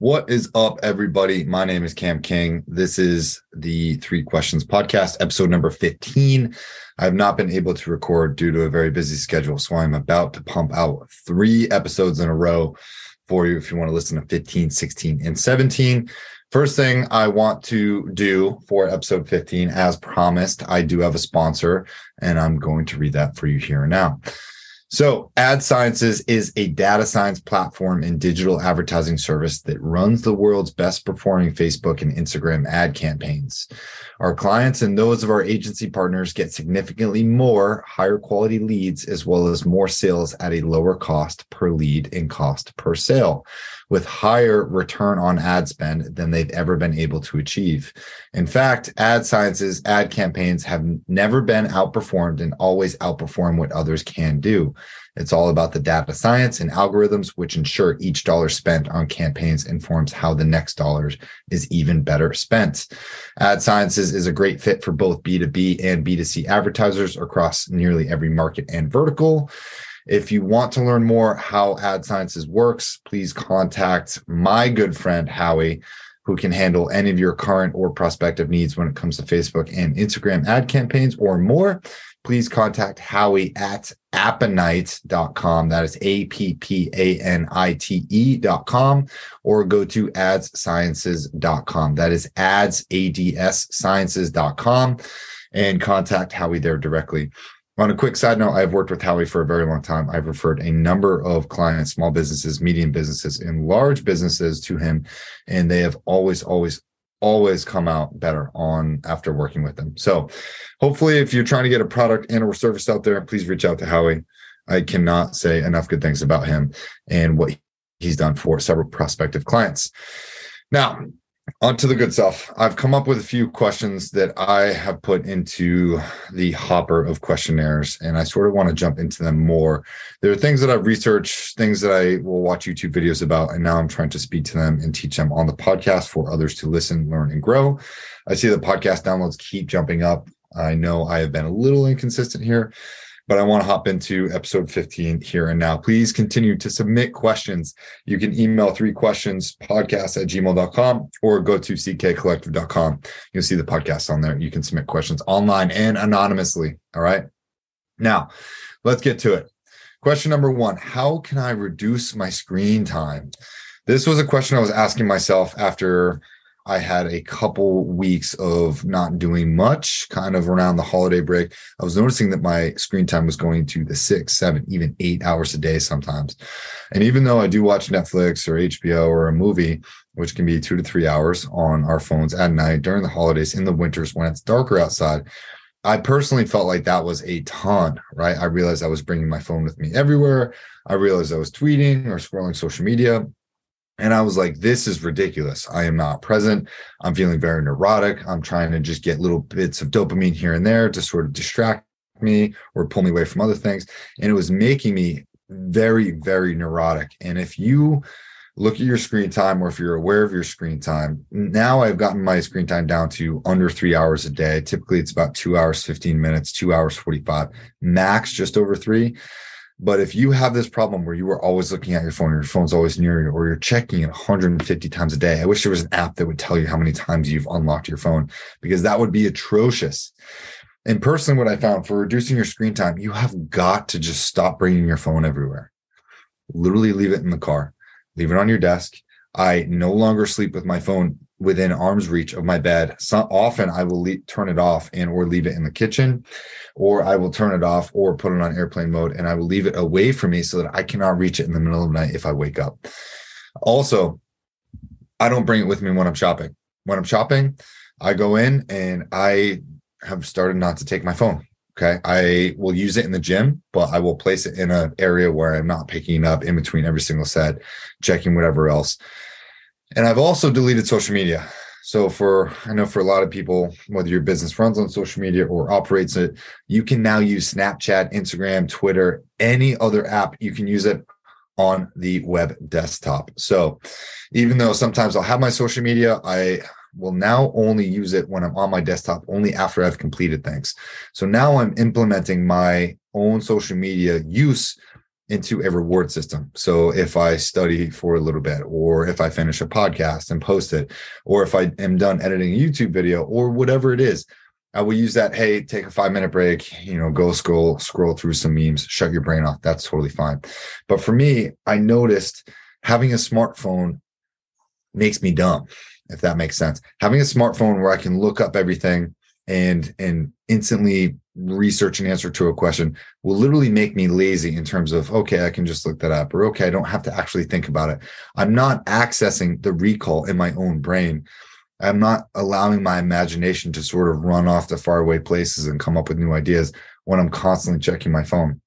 What is up, everybody? My name is Cam King. This is the Three Questions Podcast, episode number 15. I have not been able to record due to a very busy schedule. So I'm about to pump out three episodes in a row for you if you want to listen to 15, 16, and 17. First thing I want to do for episode 15, as promised, I do have a sponsor, and I'm going to read that for you here and now. So, Ad Sciences is a data science platform and digital advertising service that runs the world's best performing Facebook and Instagram ad campaigns. Our clients and those of our agency partners get significantly more higher quality leads as well as more sales at a lower cost per lead and cost per sale with higher return on ad spend than they've ever been able to achieve. In fact, ad sciences, ad campaigns have never been outperformed and always outperform what others can do. It's all about the data science and algorithms, which ensure each dollar spent on campaigns informs how the next dollar is even better spent. Ad Sciences is a great fit for both B2B and B2C advertisers across nearly every market and vertical. If you want to learn more how Ad Sciences works, please contact my good friend Howie, who can handle any of your current or prospective needs when it comes to Facebook and Instagram ad campaigns or more. Please contact Howie at appanite.com. That is A P P A N I T E.com or go to adssciences.com. That is ads, A D S sciences.com and contact Howie there directly. On a quick side note, I've worked with Howie for a very long time. I've referred a number of clients, small businesses, medium businesses, and large businesses to him, and they have always, always, always come out better on after working with them. So, hopefully, if you're trying to get a product and or service out there, please reach out to Howie. I cannot say enough good things about him and what he's done for several prospective clients. Now, on to the good stuff. I've come up with a few questions that I have put into the hopper of questionnaires, and I sort of want to jump into them more. There are things that I've researched, things that I will watch YouTube videos about, and now I'm trying to speak to them and teach them on the podcast for others to listen, learn, and grow. I see the podcast downloads keep jumping up. I know I have been a little inconsistent here but I want to hop into episode 15 here and now. Please continue to submit questions. You can email three questions podcast at gmail.com or go to ckcollective.com. You'll see the podcast on there. You can submit questions online and anonymously. All right. Now, let's get to it. Question number one How can I reduce my screen time? This was a question I was asking myself after I had a couple weeks of not doing much kind of around the holiday break. I was noticing that my screen time was going to the six, seven, even eight hours a day sometimes. And even though I do watch Netflix or HBO or a movie, which can be two to three hours on our phones at night during the holidays in the winters when it's darker outside, I personally felt like that was a ton, right? I realized I was bringing my phone with me everywhere. I realized I was tweeting or scrolling social media. And I was like, this is ridiculous. I am not present. I'm feeling very neurotic. I'm trying to just get little bits of dopamine here and there to sort of distract me or pull me away from other things. And it was making me very, very neurotic. And if you look at your screen time or if you're aware of your screen time, now I've gotten my screen time down to under three hours a day. Typically, it's about two hours, 15 minutes, two hours, 45, max just over three. But if you have this problem where you are always looking at your phone, your phone's always near you, or you're checking it 150 times a day, I wish there was an app that would tell you how many times you've unlocked your phone because that would be atrocious. And personally, what I found for reducing your screen time, you have got to just stop bringing your phone everywhere. Literally leave it in the car, leave it on your desk. I no longer sleep with my phone within arm's reach of my bed. So often I will le- turn it off and or leave it in the kitchen, or I will turn it off or put it on airplane mode and I will leave it away from me so that I cannot reach it in the middle of the night if I wake up. Also, I don't bring it with me when I'm shopping. When I'm shopping, I go in and I have started not to take my phone. Okay. I will use it in the gym, but I will place it in an area where I'm not picking it up in between every single set, checking whatever else. And I've also deleted social media. So for I know for a lot of people, whether your business runs on social media or operates it, you can now use Snapchat, Instagram, Twitter, any other app. You can use it on the web desktop. So even though sometimes I'll have my social media, I will now only use it when I'm on my desktop, only after I've completed things. So now I'm implementing my own social media use into a reward system. So if I study for a little bit, or if I finish a podcast and post it, or if I am done editing a YouTube video, or whatever it is, I will use that. Hey, take a five minute break, you know, go scroll, scroll through some memes, shut your brain off. That's totally fine. But for me, I noticed having a smartphone makes me dumb, if that makes sense. Having a smartphone where I can look up everything and and instantly research an answer to a question will literally make me lazy in terms of okay i can just look that up or okay i don't have to actually think about it. I'm not accessing the recall in my own brain. I'm not allowing my imagination to sort of run off to faraway places and come up with new ideas when i'm constantly checking my phone.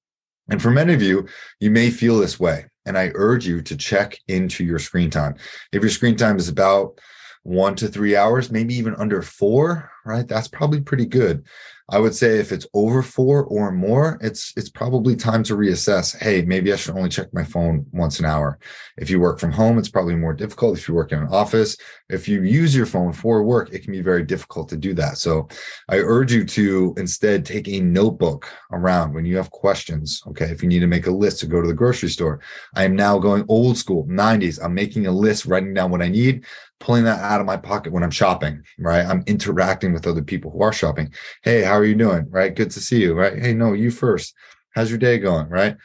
And for many of you you may feel this way and i urge you to check into your screen time. If your screen time is about one to three hours, maybe even under four, right? That's probably pretty good. I would say if it's over four or more, it's it's probably time to reassess. Hey, maybe I should only check my phone once an hour. If you work from home, it's probably more difficult. If you work in an office, if you use your phone for work, it can be very difficult to do that. So I urge you to instead take a notebook around when you have questions. Okay. If you need to make a list to go to the grocery store, I am now going old school 90s. I'm making a list, writing down what I need pulling that out of my pocket when I'm shopping, right? I'm interacting with other people who are shopping. Hey, how are you doing? Right? Good to see you, right? Hey, no, you first. How's your day going? Right?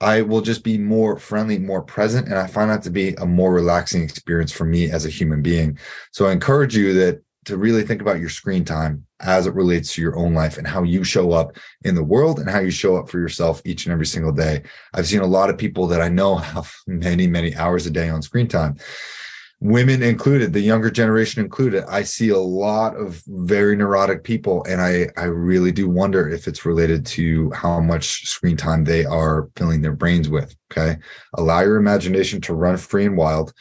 I will just be more friendly, more present. And I find that to be a more relaxing experience for me as a human being. So I encourage you that to really think about your screen time as it relates to your own life and how you show up in the world and how you show up for yourself each and every single day. I've seen a lot of people that I know have many, many hours a day on screen time women included the younger generation included i see a lot of very neurotic people and i i really do wonder if it's related to how much screen time they are filling their brains with okay? Allow your imagination to run free and wild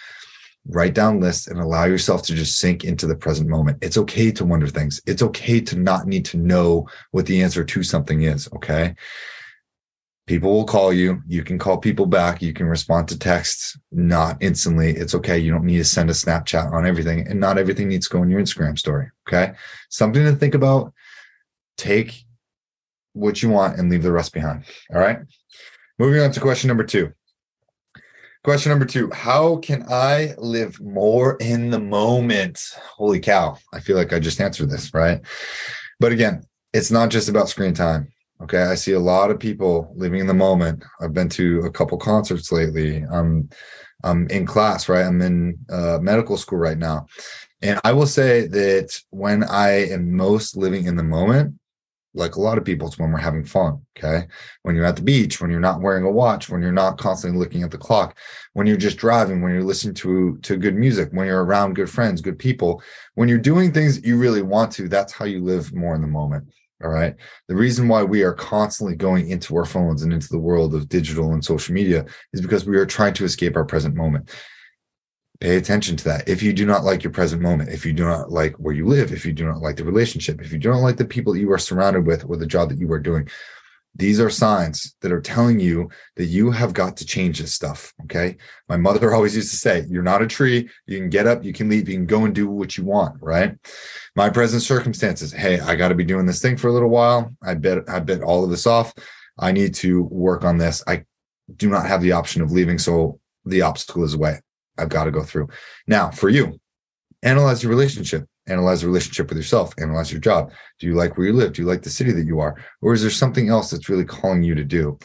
write down lists and allow yourself to just sink into the present moment. It's okay to wonder things. It's okay to not need to know what the answer to something is okay people will call you. You can call people back. You can respond to texts not instantly. It's okay. You don't need to send a snapchat on everything and not everything needs to go in your instagram story okay? Something to think about. Take what you want and leave the rest behind all right? Moving on to question number two. Question number two how can i live more in the moment? Holy cow. I feel like i just answered this right? But again it's not just about screen time Okay. I see a lot of people living in the moment. I've been to a couple concerts lately. I'm I'm in class, right? I'm in uh, medical school right now. And I will say that when I am most living in the moment, like a lot of people, it's when we're having fun. Okay. When you're at the beach, when you're not wearing a watch, when you're not constantly looking at the clock, when you're just driving, when you're listening to, to good music, when you're around good friends, good people, when you're doing things you really want to, that's how you live more in the moment. All right. The reason why we are constantly going into our phones and into the world of digital and social media is because we are trying to escape our present moment. Pay attention to that. If you do not like your present moment, if you do not like where you live, if you do not like the relationship, if you do not like the people you are surrounded with or the job that you are doing, these are signs that are telling you that you have got to change this stuff. Okay. My mother always used to say, You're not a tree. You can get up, you can leave, you can go and do what you want. Right. My present circumstances. Hey, I got to be doing this thing for a little while. I bet I bet all of this off. I need to work on this. I do not have the option of leaving. So the obstacle is away. I've got to go through. Now, for you, analyze your relationship analyze the relationship with yourself. Analyze your job. Do you like where you live? Do you like the city that you are? Or is there something else that's really calling you to do?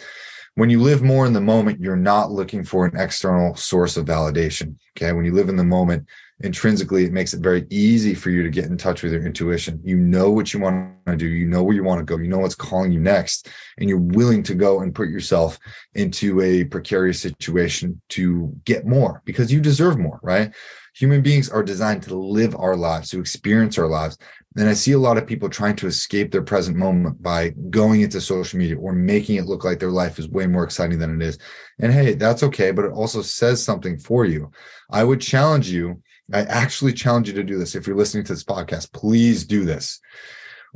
When you live more in the moment you're not looking for an external source of validation okay? When you live in the moment intrinsically it makes it very easy for you to get in touch with your intuition you know what you want to do you know where you want to go you know what's calling you next and you're willing to go and put yourself into a precarious situation to get more because you deserve more right human beings are designed to live our lives, to experience our lives. And I see a lot of people trying to escape their present moment by going into social media or making it look like their life is way more exciting than it is. And hey, that's okay, but it also says something for you. I would challenge you. I actually challenge you to do this. If you're listening to this podcast, please do this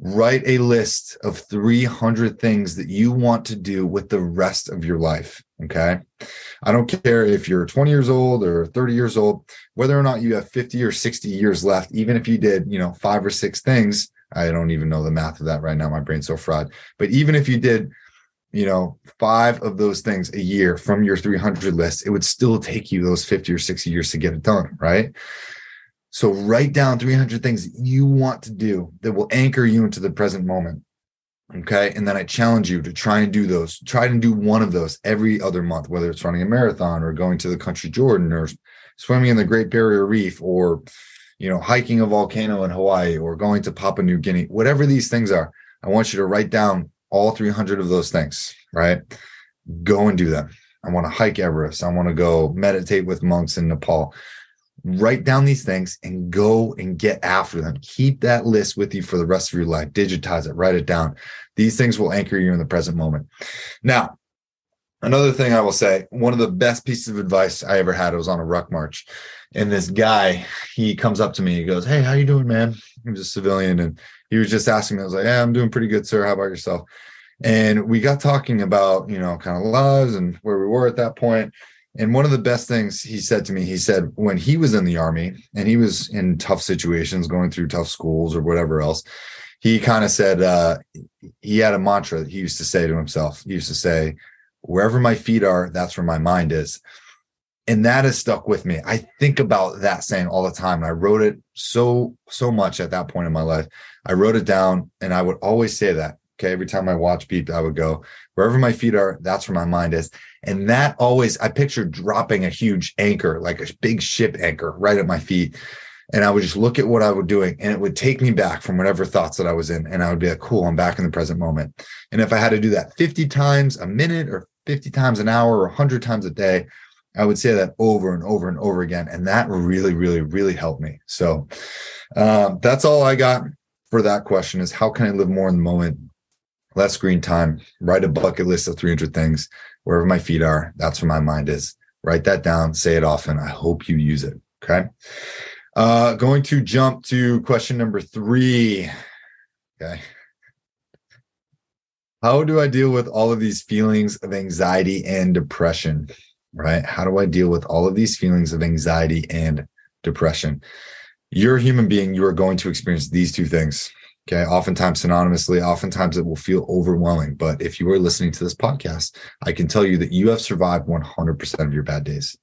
write a list of 300 things that you want to do with the rest of your life. Okay. I don't care if you're 20 years old or 30 years old, whether or not you have 50 or 60 years left, even if you did, you know, five or six things. I don't even know the math of that right now. My brain's so fried. But even if you did you know, five of those things a year from your 300 list, it would still take you those 50 or 60 years to get it done, right? So write down 300 things you want to do that will anchor you into the present moment. Okay. And then I challenge you to try and do those, try and do one of those every other month, whether it's running a marathon or going to the country Jordan or swimming in the Great Barrier Reef or, you know, hiking a volcano in Hawaii or going to Papua New Guinea, whatever these things are. I want you to write down all 300 of those things, right? Go and do them. I want to hike Everest. I want to go meditate with monks in Nepal write down these things and go and get after them. Keep that list with you for the rest of your life. Digitize it, write it down. These things will anchor you in the present moment. Now, another thing I will say, one of the best pieces of advice I ever had was on a ruck march. And this guy, he comes up to me, he goes, Hey, how you doing, man? He was a civilian and he was just asking me, I was like, Yeah, I'm doing pretty good, sir. How about yourself? And we got talking about, you know, kind of lives and where we were at that point. And one of the best things he said to me, he said when he was in the army and he was in tough situations, going through tough schools or whatever else, he kind of said uh, he had a mantra that he used to say to himself. He used to say, "Wherever my feet are, that's where my mind is." And that has stuck with me. I think about that saying all the time. And I wrote it so, so much at that point in my life. I wrote it down and I would always say that. Okay. Every time my watch beeped, I would go, wherever my feet are, that's where my mind is. And that always, I pictured dropping a huge anchor, like a big ship anchor right at my feet. And I would just look at what I was doing and it would take me back from whatever thoughts that I was in. And I would be like, cool, I'm back in the present moment. And if I had to do that 50 times a minute or 50 times an hour or 100 times a day, I would say that over and over and over again. And that really, really, really helped me. So um, that's all I got for that question is how can I live more in the moment? Less screen time, write a bucket list of 300 things wherever my feet are, that's where my mind is. Write that down, say it often. I hope you use it. Okay. Uh, going to jump to question number three. Okay. How do I deal with all of these feelings of anxiety and depression? Right? How do I deal with all of these feelings of anxiety and depression? You're a human being. You are going to experience these two things. Okay. Oftentimes synonymously, oftentimes it will feel overwhelming. But if you are listening to this podcast, I can tell you that you have survived 100% of your bad days.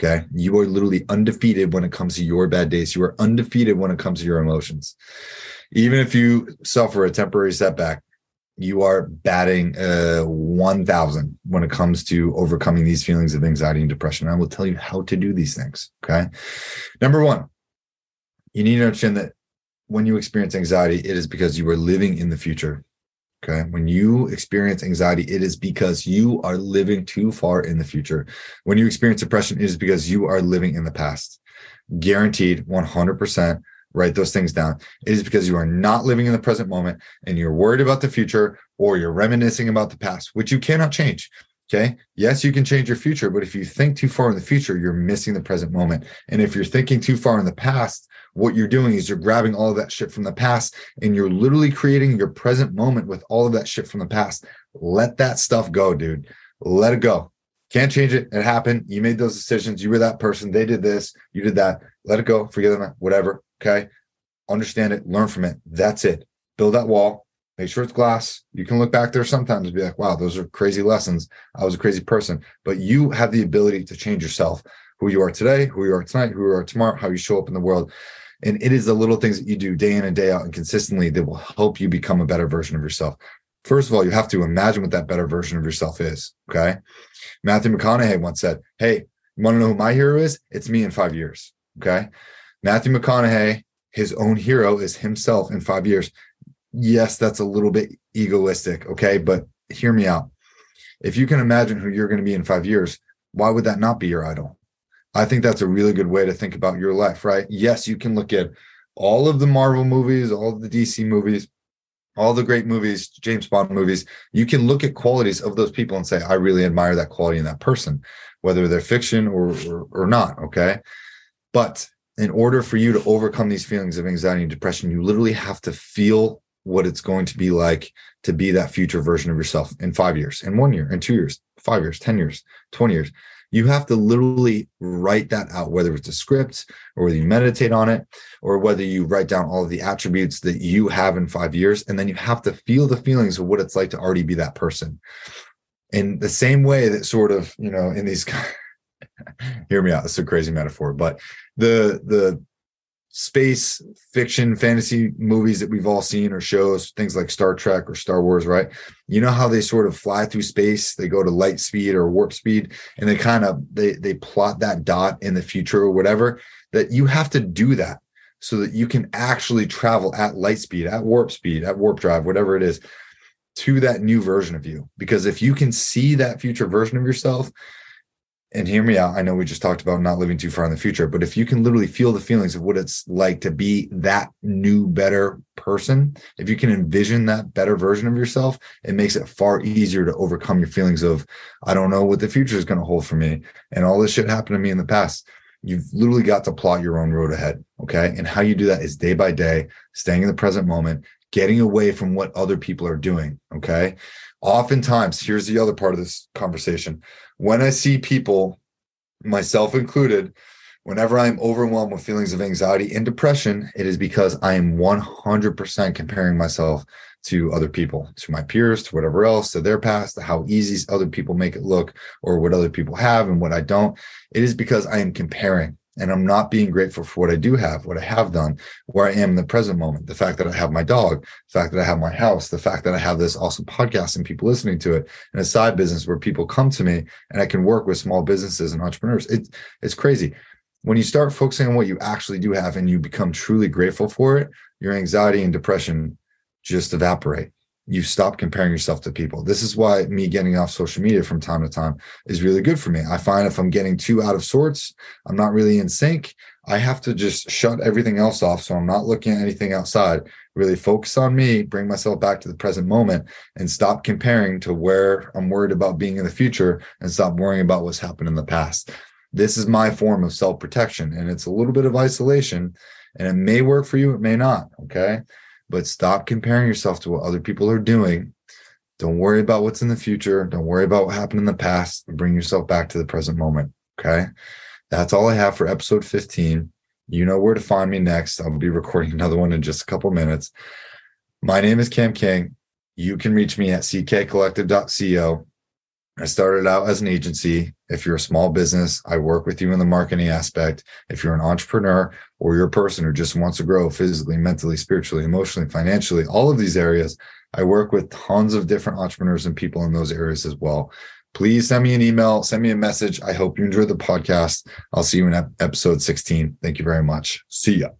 Okay. You are literally undefeated when it comes to your bad days. You are undefeated when it comes to your emotions. Even if you suffer a temporary setback, you are batting uh, 1000 when it comes to overcoming these feelings of anxiety and depression. I will tell you how to do these things. Okay. Number one, you need to understand that when you experience anxiety, it is because you are living in the future. Okay. When you experience anxiety, it is because you are living too far in the future. When you experience depression, it is because you are living in the past. Guaranteed 100%. Write those things down. It is because you are not living in the present moment and you're worried about the future or you're reminiscing about the past, which you cannot change. Okay. Yes, you can change your future, but if you think too far in the future, you're missing the present moment. And if you're thinking too far in the past, what you're doing is you're grabbing all of that shit from the past and you're literally creating your present moment with all of that shit from the past. Let that stuff go, dude. Let it go. Can't change it. It happened. You made those decisions. You were that person. They did this. You did that. Let it go. Forget them. Whatever. Okay. Understand it. Learn from it. That's it. Build that wall. Make sure it's glass. You can look back there sometimes and be like, wow, those are crazy lessons. I was a crazy person. But you have the ability to change yourself who you are today, who you are tonight, who you are tomorrow, how you show up in the world. And it is the little things that you do day in and day out and consistently that will help you become a better version of yourself. First of all, you have to imagine what that better version of yourself is. Okay. Matthew McConaughey once said, Hey, you want to know who my hero is? It's me in five years. Okay. Matthew McConaughey, his own hero is himself in five years. Yes, that's a little bit egoistic. Okay. But hear me out. If you can imagine who you're going to be in five years, why would that not be your idol? I think that's a really good way to think about your life, right? Yes, you can look at all of the Marvel movies, all the DC movies, all the great movies, James Bond movies. You can look at qualities of those people and say, I really admire that quality in that person, whether they're fiction or, or, or not. Okay. But in order for you to overcome these feelings of anxiety and depression, you literally have to feel what it's going to be like to be that future version of yourself in five years, in one year, in two years, five years, 10 years, 20 years You have to literally write that out, whether it's a script or whether you meditate on it or whether you write down all of the attributes that you have in five years. And then you have to feel the feelings of what it's like to already be that person. In the same way that sort of, you know, in these hear me out, it's a crazy metaphor, but the the space fiction fantasy movies that we've all seen or shows things like star trek or star wars right? You know how they sort of fly through space they go to light speed or warp speed and they kind of they they plot that dot in the future or whatever that you have to do that so that you can actually travel at light speed at warp speed at warp drive whatever it is to that new version of you. Because if you can see that future version of yourself and hear me out. I know we just talked about not living too far in the future, but if you can literally feel the feelings of what it's like to be that new, better person, if you can envision that better version of yourself, it makes it far easier to overcome your feelings of, I don't know what the future is going to hold for me. And all this shit happened to me in the past. You've literally got to plot your own road ahead. Okay. And how you do that is day by day, staying in the present moment, getting away from what other people are doing. Okay. Oftentimes, here's the other part of this conversation when I see people, myself included, whenever I'm overwhelmed with feelings of anxiety and depression, it is because I am 100% comparing myself to other people, to my peers, to whatever else, to their past, to how easy other people make it look, or what other people have and what I don't. It is because I am comparing and I'm not being grateful for what I do have, what I have done, where I am in the present moment, the fact that I have my dog, the fact that I have my house, the fact that I have this awesome podcast and people listening to it, and a side business where people come to me and I can work with small businesses and entrepreneurs. It's it's crazy. When you start focusing on what you actually do have and you become truly grateful for it, your anxiety and depression just evaporate you stop comparing yourself to people. This is why me getting off social media from time to time is really good for me. I find if I'm getting too out of sorts, I'm not really in sync. I have to just shut everything else off. So I'm not looking at anything outside, really focus on me, bring myself back to the present moment and stop comparing to where I'm worried about being in the future and stop worrying about what's happened in the past. This is my form of self protection and it's a little bit of isolation and it may work for you, it may not. Okay but stop comparing yourself to what other people are doing. Don't worry about what's in the future. Don't worry about what happened in the past. Bring yourself back to the present moment. Okay. That's all I have for episode 15. You know where to find me next. I'll be recording another one in just a couple minutes. My name is Cam King. You can reach me at ckcollective.co. I started out as an agency. If you're a small business, I work with you in the marketing aspect. If you're an entrepreneur or you're a person who just wants to grow physically, mentally, spiritually, emotionally, financially, all of these areas, I work with tons of different entrepreneurs and people in those areas as well. Please send me an email, send me a message. I hope you enjoyed the podcast. I'll see you in episode 16. Thank you very much. See ya.